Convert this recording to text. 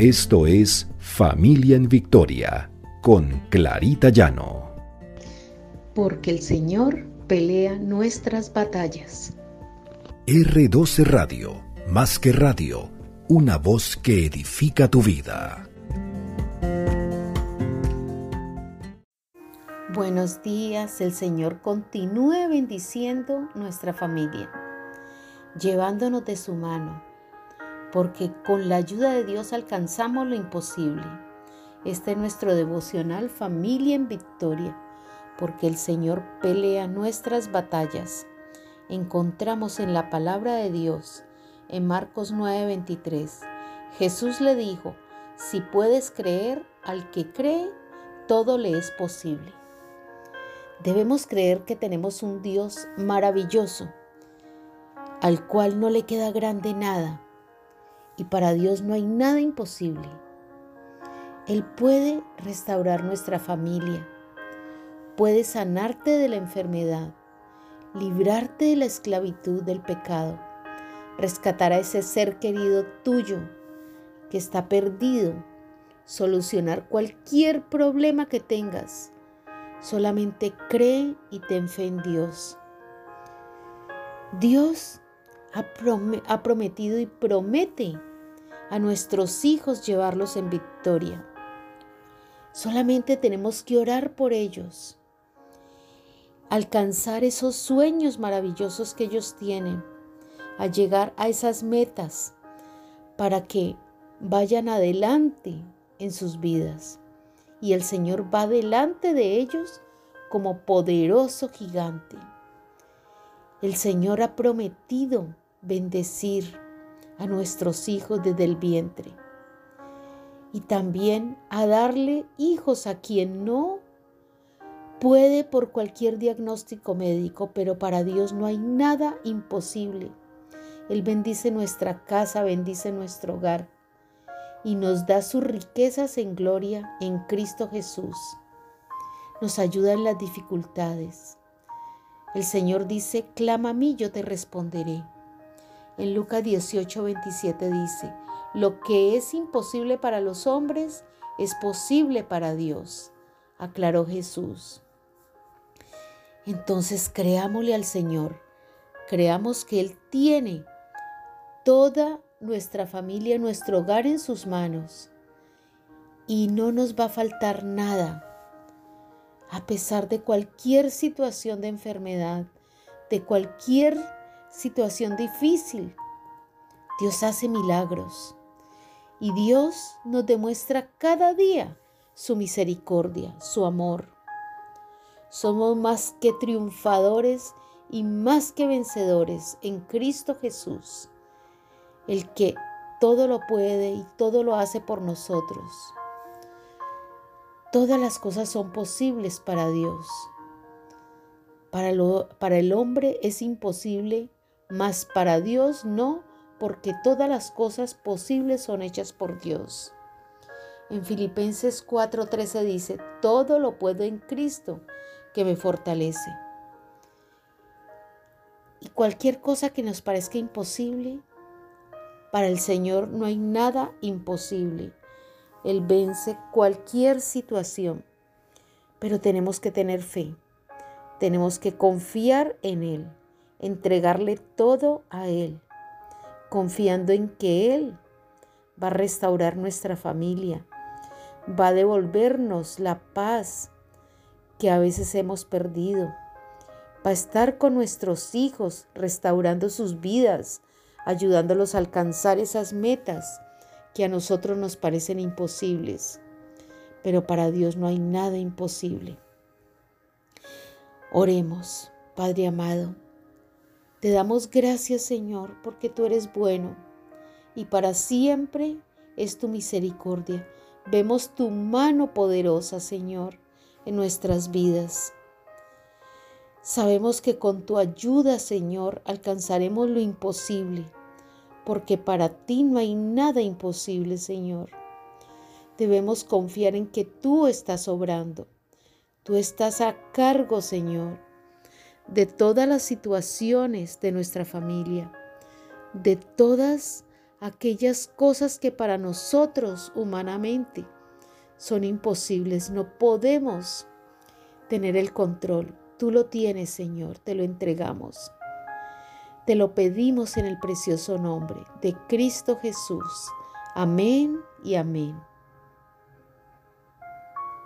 Esto es Familia en Victoria con Clarita Llano. Porque el Señor pelea nuestras batallas. R12 Radio, más que radio, una voz que edifica tu vida. Buenos días, el Señor continúe bendiciendo nuestra familia, llevándonos de su mano, porque con la ayuda de Dios alcanzamos lo imposible. Este es nuestro devocional Familia en Victoria, porque el Señor pelea nuestras batallas. Encontramos en la palabra de Dios, en Marcos 9:23, Jesús le dijo, si puedes creer, al que cree, todo le es posible. Debemos creer que tenemos un Dios maravilloso, al cual no le queda grande nada, y para Dios no hay nada imposible. Él puede restaurar nuestra familia, puede sanarte de la enfermedad, librarte de la esclavitud del pecado, rescatar a ese ser querido tuyo que está perdido, solucionar cualquier problema que tengas Solamente cree y ten fe en Dios. Dios ha, prometido y promete a nuestros hijos llevarlos en victoria. Solamente tenemos que orar por ellos, alcanzar esos sueños maravillosos que ellos tienen, a llegar a esas metas para que vayan adelante en sus vidas y el Señor va delante de ellos como poderoso gigante. El Señor ha prometido bendecir a nuestros hijos desde el vientre y también a darle hijos a quien no puede por cualquier diagnóstico médico, pero para Dios no hay nada imposible. Él bendice nuestra casa, bendice nuestro hogar y nos da sus riquezas en gloria en Cristo Jesús. Nos ayuda en las dificultades. El Señor dice, clama a mí, yo te responderé. En Lucas 18, 27 dice, lo que es imposible para los hombres es posible para Dios, aclaró Jesús. Entonces creámosle al Señor, creamos que Él tiene toda nuestra familia, nuestro hogar en sus manos y no nos va a faltar nada. A pesar de cualquier situación de enfermedad, de cualquier situación difícil, Dios hace milagros y Dios nos demuestra cada día su misericordia, su amor. Somos más que triunfadores y más que vencedores en Cristo Jesús el que todo lo puede y todo lo hace por nosotros. Todas las cosas son posibles para Dios. Para, para el hombre es imposible, mas para Dios no, porque todas las cosas posibles son hechas por Dios. En Filipenses 4:13 dice, todo lo puedo en Cristo que me fortalece. Y cualquier cosa que nos parezca imposible, para el Señor no hay nada imposible. Él vence cualquier situación, pero tenemos que tener fe. Tenemos que confiar en Él, entregarle todo a Él, confiando en que Él va a restaurar nuestra familia, va a devolvernos la paz que a veces hemos perdido, va a estar con nuestros hijos restaurando sus vidas, ayudándolos a alcanzar esas metas que a nosotros nos parecen imposibles. Pero para Dios no hay nada imposible. Oremos, Padre amado. Te damos gracias, Señor, porque tú eres bueno y para siempre es tu misericordia. Vemos tu mano poderosa, Señor, en nuestras vidas. Sabemos que con tu ayuda, Señor, alcanzaremos lo imposible, porque para ti no hay nada imposible, Señor. Debemos confiar en que tú estás obrando. Tú estás a cargo, Señor, de todas las situaciones de nuestra familia, de todas aquellas cosas que para nosotros humanamente son imposibles. No podemos tener el control. Tú lo tienes, Señor, te lo entregamos. Te lo pedimos en el precioso nombre de Cristo Jesús. Amén y amén.